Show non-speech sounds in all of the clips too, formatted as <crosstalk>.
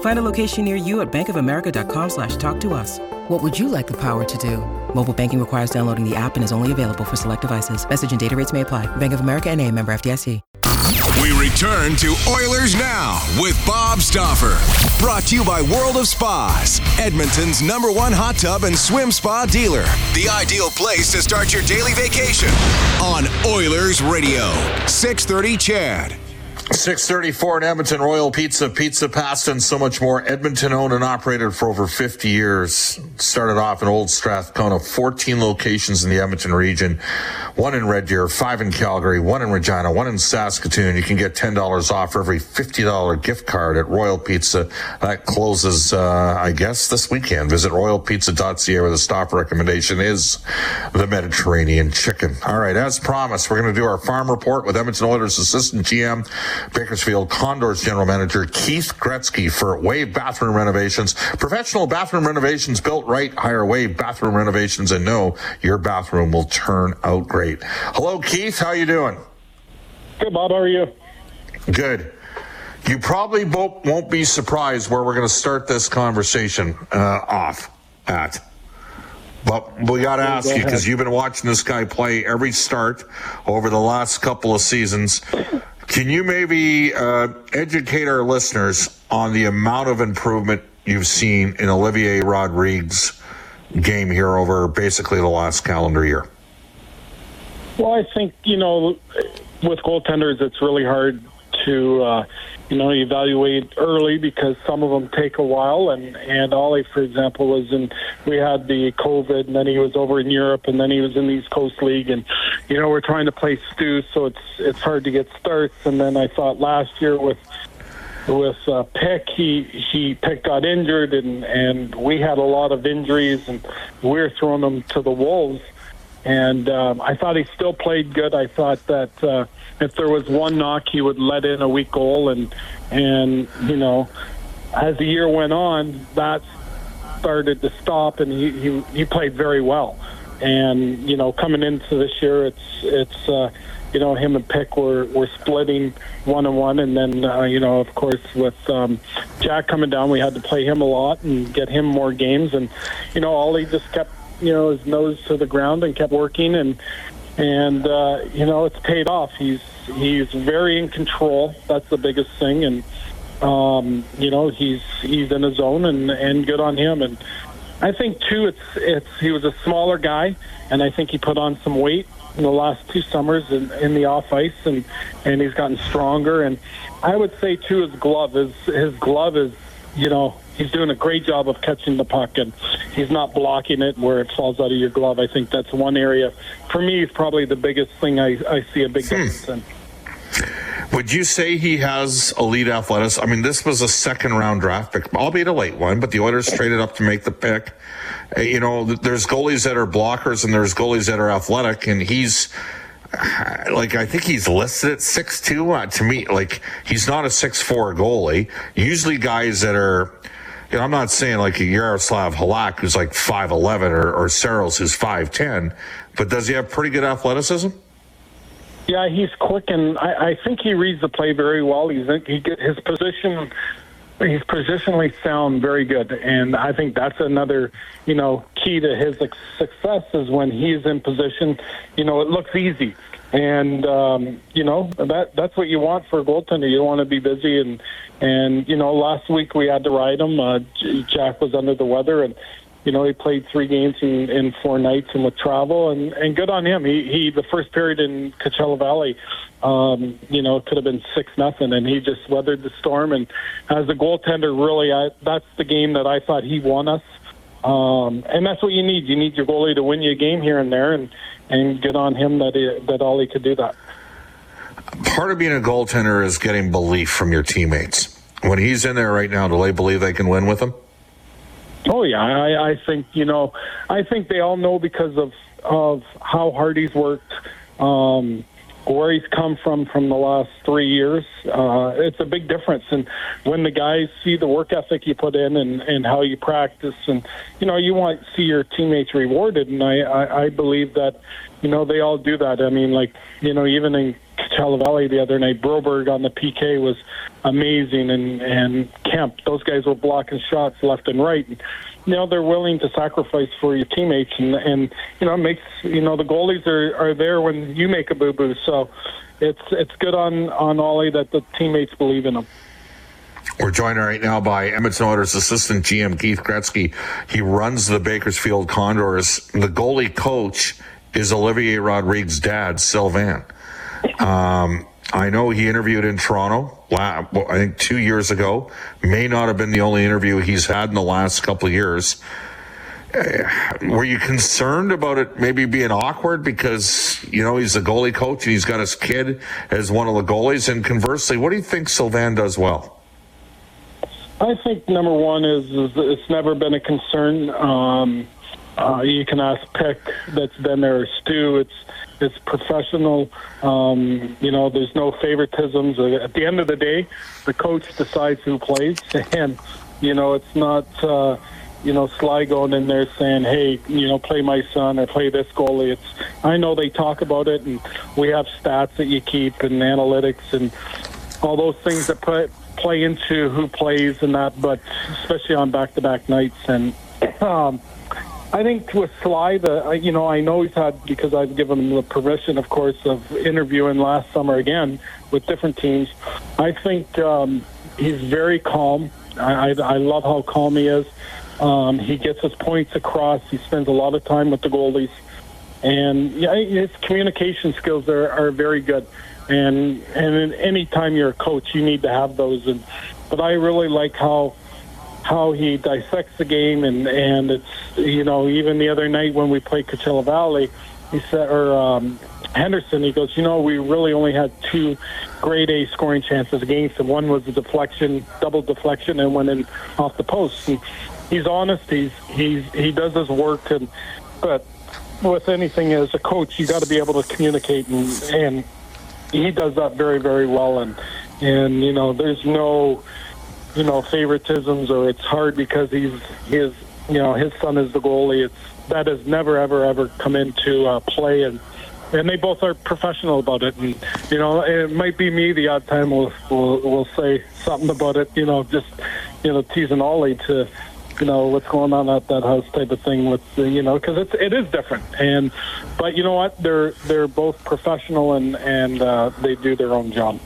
Find a location near you at bankofamerica.com slash talk to us. What would you like the power to do? Mobile banking requires downloading the app and is only available for select devices. Message and data rates may apply. Bank of America and a member FDIC. We return to Oilers Now with Bob Stauffer. Brought to you by World of Spas, Edmonton's number one hot tub and swim spa dealer. The ideal place to start your daily vacation on Oilers Radio. 630 CHED. 634 in Edmonton, Royal Pizza, Pizza Pasta, and so much more. Edmonton owned and operated for over 50 years. Started off in Old Strathcona, 14 locations in the Edmonton region, one in Red Deer, five in Calgary, one in Regina, one in Saskatoon. You can get $10 off for every $50 gift card at Royal Pizza. That closes, uh, I guess, this weekend. Visit royalpizza.ca where the stop recommendation is the Mediterranean chicken. All right, as promised, we're going to do our farm report with Edmonton Oilers assistant GM. Bakersfield Condors General Manager Keith Gretzky for Wave Bathroom Renovations. Professional bathroom renovations built right. Hire Wave Bathroom Renovations and know your bathroom will turn out great. Hello, Keith. How you doing? Good, Bob. How are you? Good. You probably both won't be surprised where we're going to start this conversation uh, off at. But we got to ask you because you've been watching this guy play every start over the last couple of seasons. Can you maybe uh, educate our listeners on the amount of improvement you've seen in Olivier Rodrigue's game here over basically the last calendar year? Well, I think, you know, with goaltenders, it's really hard to, uh, you know, evaluate early because some of them take a while. And and Ollie, for example, was in. We had the COVID, and then he was over in Europe, and then he was in the East Coast League, and you know, we're trying to play Stu, so it's it's hard to get starts. And then I thought last year with with uh, Pick, he he Pick got injured, and and we had a lot of injuries, and we we're throwing them to the wolves. And um, I thought he still played good. I thought that uh, if there was one knock, he would let in a weak goal, and and you know, as the year went on, that started to stop, and he he, he played very well. And you know, coming into this year, it's it's. Uh, you know, him and Pick were, were splitting one on one, and then uh, you know, of course, with um, Jack coming down, we had to play him a lot and get him more games, and you know, Ollie just kept you know his nose to the ground and kept working, and and uh, you know, it's paid off. He's he's very in control. That's the biggest thing, and um, you know, he's he's in his zone, and and good on him, and. I think too, it's it's he was a smaller guy, and I think he put on some weight in the last two summers in, in the off ice, and and he's gotten stronger. And I would say too, his glove is his glove is you know he's doing a great job of catching the puck, and he's not blocking it where it falls out of your glove. I think that's one area for me is probably the biggest thing I I see a big difference in. Would you say he has elite athleticism? I mean, this was a second round draft pick, albeit a late one, but the Oilers traded up to make the pick. Uh, You know, there's goalies that are blockers and there's goalies that are athletic, and he's uh, like I think he's listed at six two. Uh, to me, like he's not a six four goalie. Usually, guys that are. You know, I'm not saying like a Yaroslav Halak who's like 5'11 or, or Searles who's 5'10, but does he have pretty good athleticism? Yeah, he's quick, and I, I think he reads the play very well. He's he get his position. He's positionally sound very good, and I think that's another you know key to his success is when he's in position. You know, it looks easy, and um, you know that that's what you want for a goaltender. You want to be busy, and and you know last week we had to ride him. Uh, Jack was under the weather, and you know, he played three games in, in four nights and with travel, and, and good on him. He, he the first period in Coachella Valley, um, you know, it could have been six nothing, and he just weathered the storm. And as a goaltender, really, I, that's the game that I thought he won us. Um, and that's what you need. You need your goalie to win you a game here and there, and and good on him that he, that Ollie could do that. part of being a goaltender is getting belief from your teammates. When he's in there right now, do they believe they can win with him? Oh yeah, I, I think you know, I think they all know because of of how hard he's worked, um, where he's come from from the last three years. Uh, it's a big difference, and when the guys see the work ethic you put in and and how you practice, and you know, you want to see your teammates rewarded, and I I, I believe that you know they all do that. I mean, like you know, even in Coachella Valley the other night. Broberg on the PK was amazing, and and Kemp. Those guys were blocking shots left and right. And, you know they're willing to sacrifice for your teammates, and and you know it makes you know the goalies are are there when you make a boo boo. So it's it's good on on Ollie that the teammates believe in him. We're joined right now by Edmonton Oilers assistant GM Keith Gretzky. He runs the Bakersfield Condors. The goalie coach is Olivier Rodriguez's dad, Sylvain. Um, I know he interviewed in Toronto, I think two years ago. May not have been the only interview he's had in the last couple of years. Uh, were you concerned about it maybe being awkward because, you know, he's a goalie coach and he's got his kid as one of the goalies? And conversely, what do you think Sylvain does well? I think number one is, is it's never been a concern. Um, uh, you can ask Pick that's been there, Stu. It's it's professional. Um, you know, there's no favoritisms. At the end of the day, the coach decides who plays, <laughs> and you know, it's not. Uh, you know, Sly going in there saying, "Hey, you know, play my son or play this goalie." It's. I know they talk about it, and we have stats that you keep and analytics and all those things that put play into who plays and that. But especially on back-to-back nights, and um, I think with the you know I know he's had because I've given him the permission, of course, of interviewing last summer again with different teams. I think um, he's very calm. I, I, I love how calm he is. Um, he gets his points across. He spends a lot of time with the goalies, and yeah, his communication skills are, are very good. And and any time you're a coach, you need to have those. And but I really like how how he dissects the game, and and it's you know even the other night when we played Coachella Valley, he said or um, Henderson, he goes, you know, we really only had two grade A scoring chances against him. One was a deflection, double deflection, and went in off the post. And he's honest. He's he's he does his work, and but with anything as a coach, you got to be able to communicate, and and he does that very very well. And and you know, there's no you know favoritisms or it's hard because he's his you know his son is the goalie. It's that has never ever ever come into uh, play and. And they both are professional about it, and you know it might be me the odd time will will will say something about it, you know, just you know teasing Ollie to you know what's going on at that house type of thing with you know because it's it is different and but you know what they're they're both professional and and uh, they do their own job.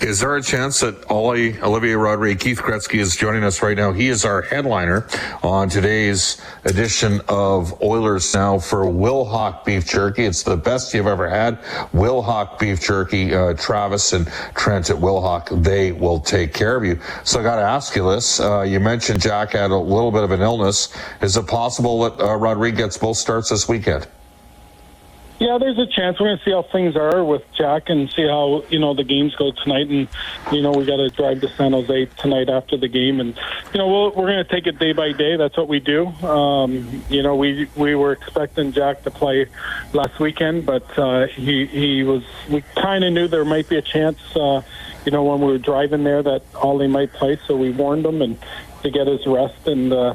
Is there a chance that Ollie, Olivier Rodrigue, Keith Gretzky is joining us right now? He is our headliner on today's edition of Oilers Now for Wilhauk Beef Jerky. It's the best you've ever had. Wilhauk Beef Jerky, uh, Travis and Trent at Wilhauk, they will take care of you. So I got to ask you this. Uh, you mentioned Jack had a little bit of an illness. Is it possible that uh, Rodrigue gets both starts this weekend? Yeah, there's a chance. We're going to see how things are with Jack and see how you know the games go tonight. And you know we got to drive to San Jose tonight after the game, and you know we'll, we're going to take it day by day. That's what we do. Um, you know we we were expecting Jack to play last weekend, but uh, he he was. We kind of knew there might be a chance. Uh, you know when we were driving there that Ollie might play, so we warned him and to get his rest and. Uh,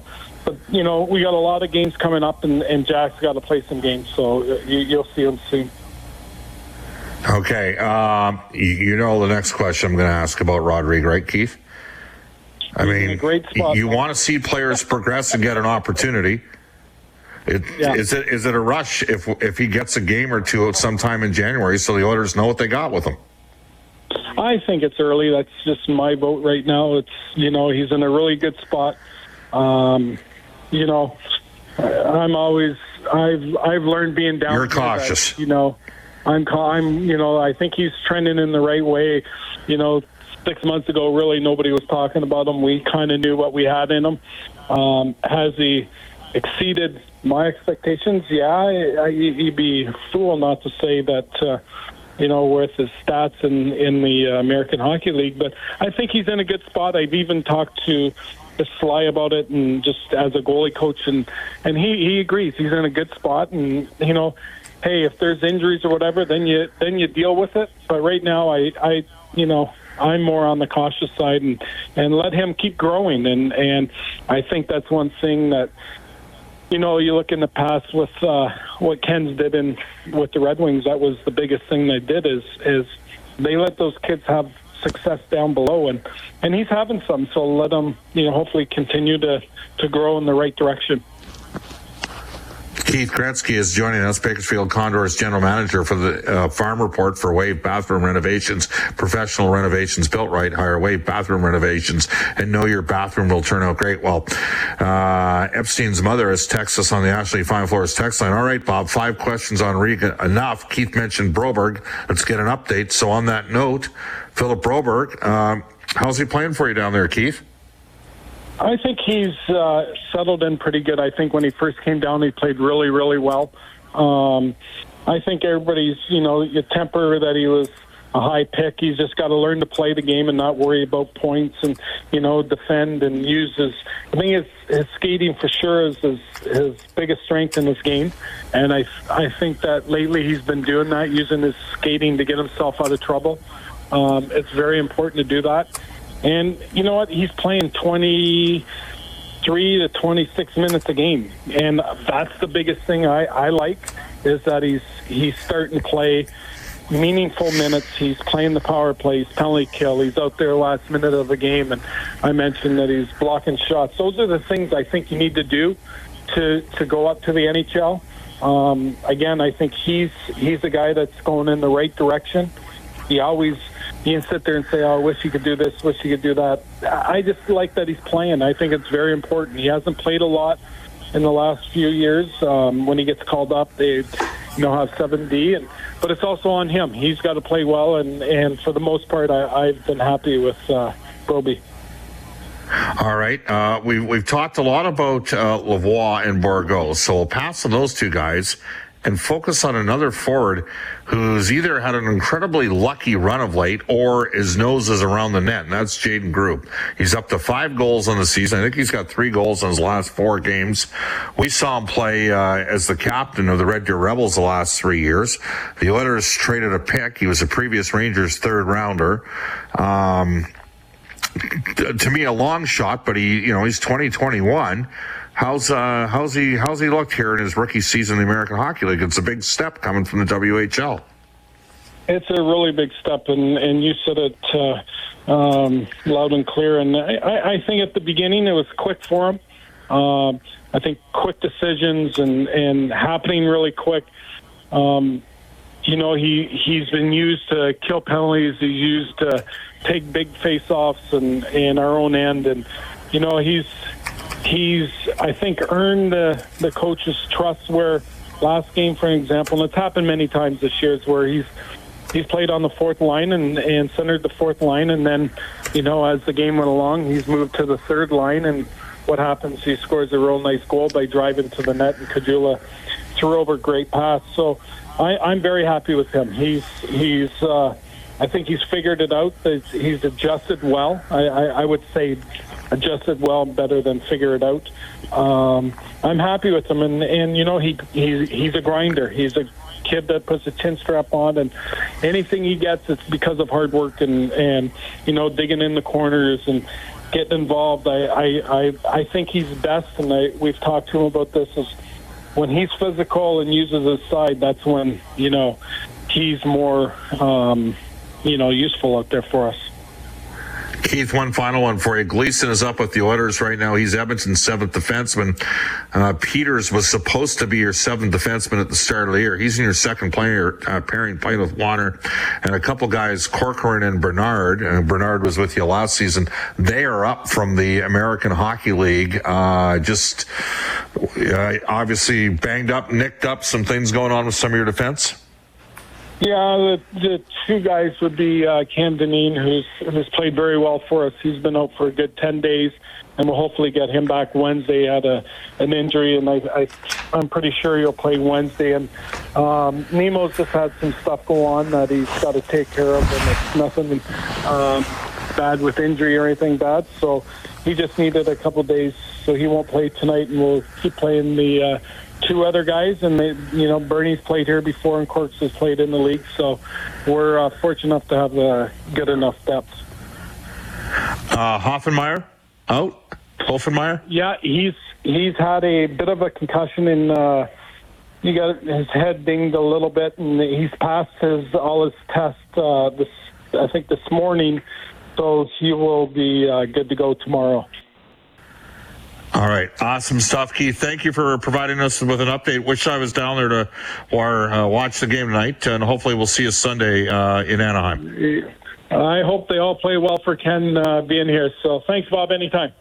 but you know, we got a lot of games coming up, and, and Jack's got to play some games, so uh, you, will see him soon. Okay, um, you, you, know the next question I'm going to ask about Rodrigue, right, Keith? I mean, great spot, you want to see players progress and get an opportunity. It, yeah. Is it is it a rush if if he gets a game or two sometime in January, so the Oilers know what they got with him? I think it's early. That's just my vote right now. It's you know he's in a really good spot. Um, you know, I'm always I've I've learned being down. You're cautious. That, you know, I'm I'm you know I think he's trending in the right way. You know, six months ago, really nobody was talking about him. We kind of knew what we had in him. Um, has he exceeded my expectations? Yeah, I, I, he'd be fool not to say that. Uh, you know, with his stats in in the American Hockey League, but I think he's in a good spot. I've even talked to is sly about it and just as a goalie coach and and he he agrees he's in a good spot and you know hey if there's injuries or whatever then you then you deal with it but right now I I you know I'm more on the cautious side and and let him keep growing and and I think that's one thing that you know, you look in the past with uh, what Ken's did in with the Red Wings. That was the biggest thing they did is is they let those kids have success down below, and and he's having some. So let him, you know, hopefully continue to to grow in the right direction. Keith Gretzky is joining us, Bakersfield Condors general manager for the uh, farm report for Wave Bathroom Renovations, professional renovations built right. Hire Wave Bathroom Renovations and know your bathroom will turn out great. Well, uh, Epstein's mother texted us on the Ashley Fine Floors text line. All right, Bob, five questions on Riga. Enough. Keith mentioned Broberg. Let's get an update. So on that note, Philip Broberg, um, how's he playing for you down there, Keith? I think he's uh, settled in pretty good. I think when he first came down, he played really, really well. Um, I think everybody's, you know, your temper that he was a high pick. He's just got to learn to play the game and not worry about points and, you know, defend and use his. I think his, his skating for sure is his, his biggest strength in this game. And I, I think that lately he's been doing that, using his skating to get himself out of trouble. Um, it's very important to do that. And you know what? He's playing 23 to 26 minutes a game. And that's the biggest thing I, I like is that he's he's starting to play meaningful minutes. He's playing the power plays, penalty kill. He's out there last minute of the game. And I mentioned that he's blocking shots. Those are the things I think you need to do to, to go up to the NHL. Um, again, I think he's he's a guy that's going in the right direction. He always you can sit there and say, "Oh, I wish he could do this, wish he could do that." I just like that he's playing. I think it's very important. He hasn't played a lot in the last few years. Um, when he gets called up, they you know have seven D, and but it's also on him. He's got to play well, and and for the most part, I, I've been happy with uh, Broby. All right. Uh, we've, we've talked a lot about uh, Lavoie and Bourgault, so we'll pass on those two guys and focus on another forward who's either had an incredibly lucky run of late or his nose is around the net, and that's Jayden Grubbe. He's up to five goals on the season. I think he's got three goals in his last four games. We saw him play uh, as the captain of the Red Deer Rebels the last three years. The Oilers traded a pick. He was a previous Rangers third rounder. Um, to me, a long shot, but he, you know, he's 2021. 20, How's uh, how's he how's he looked here in his rookie season in the American Hockey League? It's a big step coming from the WHL. It's a really big step, and, and you said it uh, um, loud and clear. And I, I think at the beginning it was quick for him. Uh, I think quick decisions and, and happening really quick. Um, you know, he he's been used to kill penalties. He's used to take big face-offs and in our own end, and you know he's he's I think earned the the coach's trust. Where last game, for example, and it's happened many times this year, is where he's he's played on the fourth line and and centered the fourth line, and then you know as the game went along, he's moved to the third line, and what happens? He scores a real nice goal by driving to the net, and Caggiula threw over great pass. So I, I'm very happy with him. He's he's. Uh, I think he's figured it out. He's adjusted well. I, I, I would say adjusted well, better than figure it out. Um, I'm happy with him, and and you know he he's he's a grinder. He's a kid that puts a tin strap on, and anything he gets, it's because of hard work and and you know digging in the corners and getting involved. I I I, I think he's best, and I, we've talked to him about this. Is when he's physical and uses his side, that's when you know he's more um, you know useful out there for us. Keith, one final one for you. Gleason is up with the Oilers right now. He's Edmonton's seventh defenseman. Uh, Peters was supposed to be your seventh defenseman at the start of the year. He's in your second player uh, pairing, with Warner, and a couple guys, Corcoran and Bernard. Uh, Bernard was with you last season. They are up from the American Hockey League. Uh, just uh, obviously banged up, nicked up. Some things going on with some of your defense. Yeah, the, the two guys would be uh, Cam Dineen, who's who's played very well for us. He's been out for a good ten days, and we'll hopefully get him back Wednesday. Had a an injury, and I, I I'm pretty sure he'll play Wednesday. And um, Nemo's just had some stuff go on that he's got to take care of, and it's nothing um, bad with injury or anything bad. So he just needed a couple days, so he won't play tonight, and we'll keep playing the uh, two other guys. And they, you know, Bernie's played here before, and Corks has played in the league, so we're uh, fortunate enough to have uh, good enough depth. Uh, Hoefenmayer out. Hoefenmayer. Yeah, he's he's had a bit of a concussion in. Uh, he got his head dinged a little bit, and he's passed his all his tests uh, this I think this morning, so he will be uh, good to go tomorrow. All right, awesome stuff, Keith. Thank you for providing us with an update. Wish I was down there to or, uh, watch the game tonight, and hopefully we'll see you Sunday uh, in Anaheim. I hope they all play well for Ken uh, being here. So thanks, Bob. Anytime.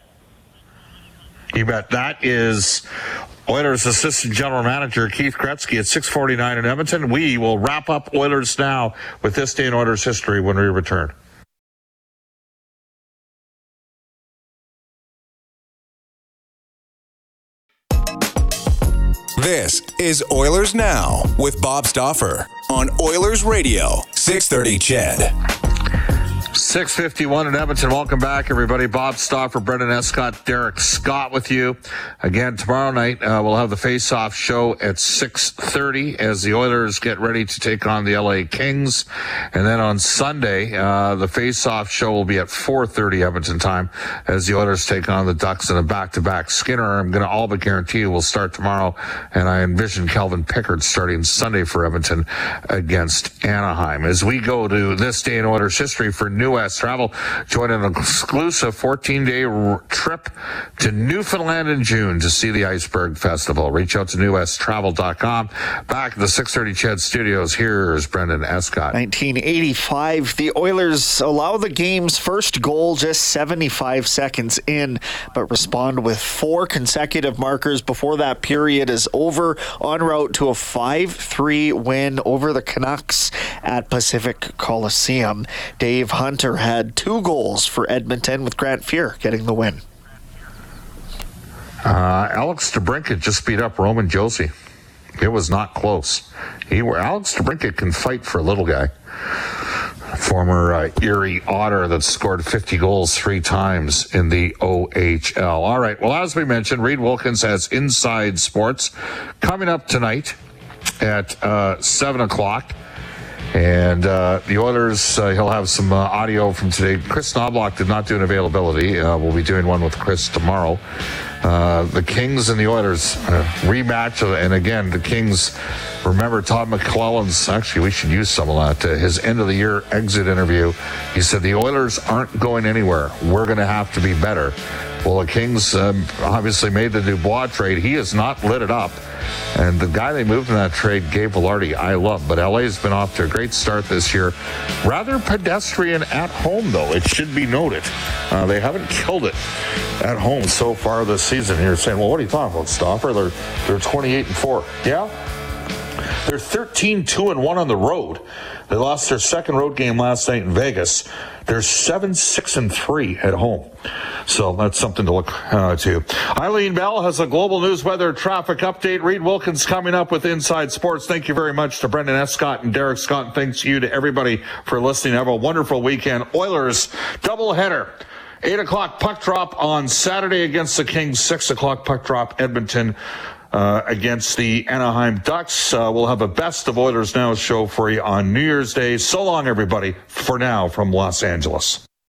You bet. That is Oilers assistant general manager Keith Gretzky at 649 in Edmonton. We will wrap up Oilers now with this day in Oilers history when we return. This is Oilers Now with Bob Stauffer on Oilers Radio, 630 CHED. 651 in Edmonton. Welcome back, everybody. Bob Stauffer, Brendan Escott, Derek Scott with you. Again, tomorrow night, uh, we'll have the face-off show at 6.30 as the Oilers get ready to take on the LA Kings. And then on Sunday, uh, the face-off show will be at 4.30 Edmonton time as the Oilers take on the Ducks in a back-to-back Skinner. I'm going to all but guarantee you will start tomorrow. And I envision Calvin Pickard starting Sunday for Edmonton against Anaheim. As we go to this day in Oilers history for New West Travel. Join an exclusive 14 day trip to Newfoundland in June to see the Iceberg Festival. Reach out to newwesttravel.com. Back at the 630 CHED studios, here's Brendan Escott. 1985, the Oilers allow the game's first goal just 75 seconds in, but respond with four consecutive markers before that period is over, en route to a 5 3 win over the Canucks at Pacific Coliseum. Dave Hunt Hunter had two goals for Edmonton, with Grant Fuhr getting the win. Uh, Alex DeBrincat just beat up Roman Josi. It was not close. He, Alex DeBrincat can fight for a little guy. Former uh, Erie Otter that scored 50 goals three times in the OHL. All right. Well, as we mentioned, Reid Wilkins has Inside Sports coming up tonight at uh, 7 o'clock. And uh, the Oilers, uh, he'll have some uh, audio from today. Chris Knoblauch did not do an availability. Uh, we'll be doing one with Chris tomorrow. Uh, the Kings and the Oilers uh, rematch. And again, the Kings, remember Todd McLellan's, actually, we should use some of that. his end of the year exit interview. He said, The Oilers aren't going anywhere. We're going to have to be better. Well, the Kings um, obviously made the Dubois trade. He has not lit it up. And the guy they moved in that trade, Gabe Vilardi, I love. But LA's been off to a great start this year. Rather pedestrian at home, though, it should be noted. Uh, they haven't killed it at home so far this season. You're saying, well, what are you talking about, Stauffer? They're, they're 28 and 4. Yeah? They're 13 2 and 1 on the road. They lost their second road game last night in Vegas. They're 7 6 and 3 at home. So that's something to look uh, to. Eileen Bell has a global news weather traffic update. Reid Wilkins coming up with Inside Sports. Thank you very much to Brendan Escott and Derek Scott. And thanks to you to everybody for listening. Have a wonderful weekend. Oilers doubleheader. 8 o'clock puck drop on Saturday against the Kings. 6 o'clock puck drop Edmonton. Uh, against the Anaheim Ducks. Uh, we'll have a best of Oilers Now show for you on New Year's Day. So long, everybody, for now from Los Angeles.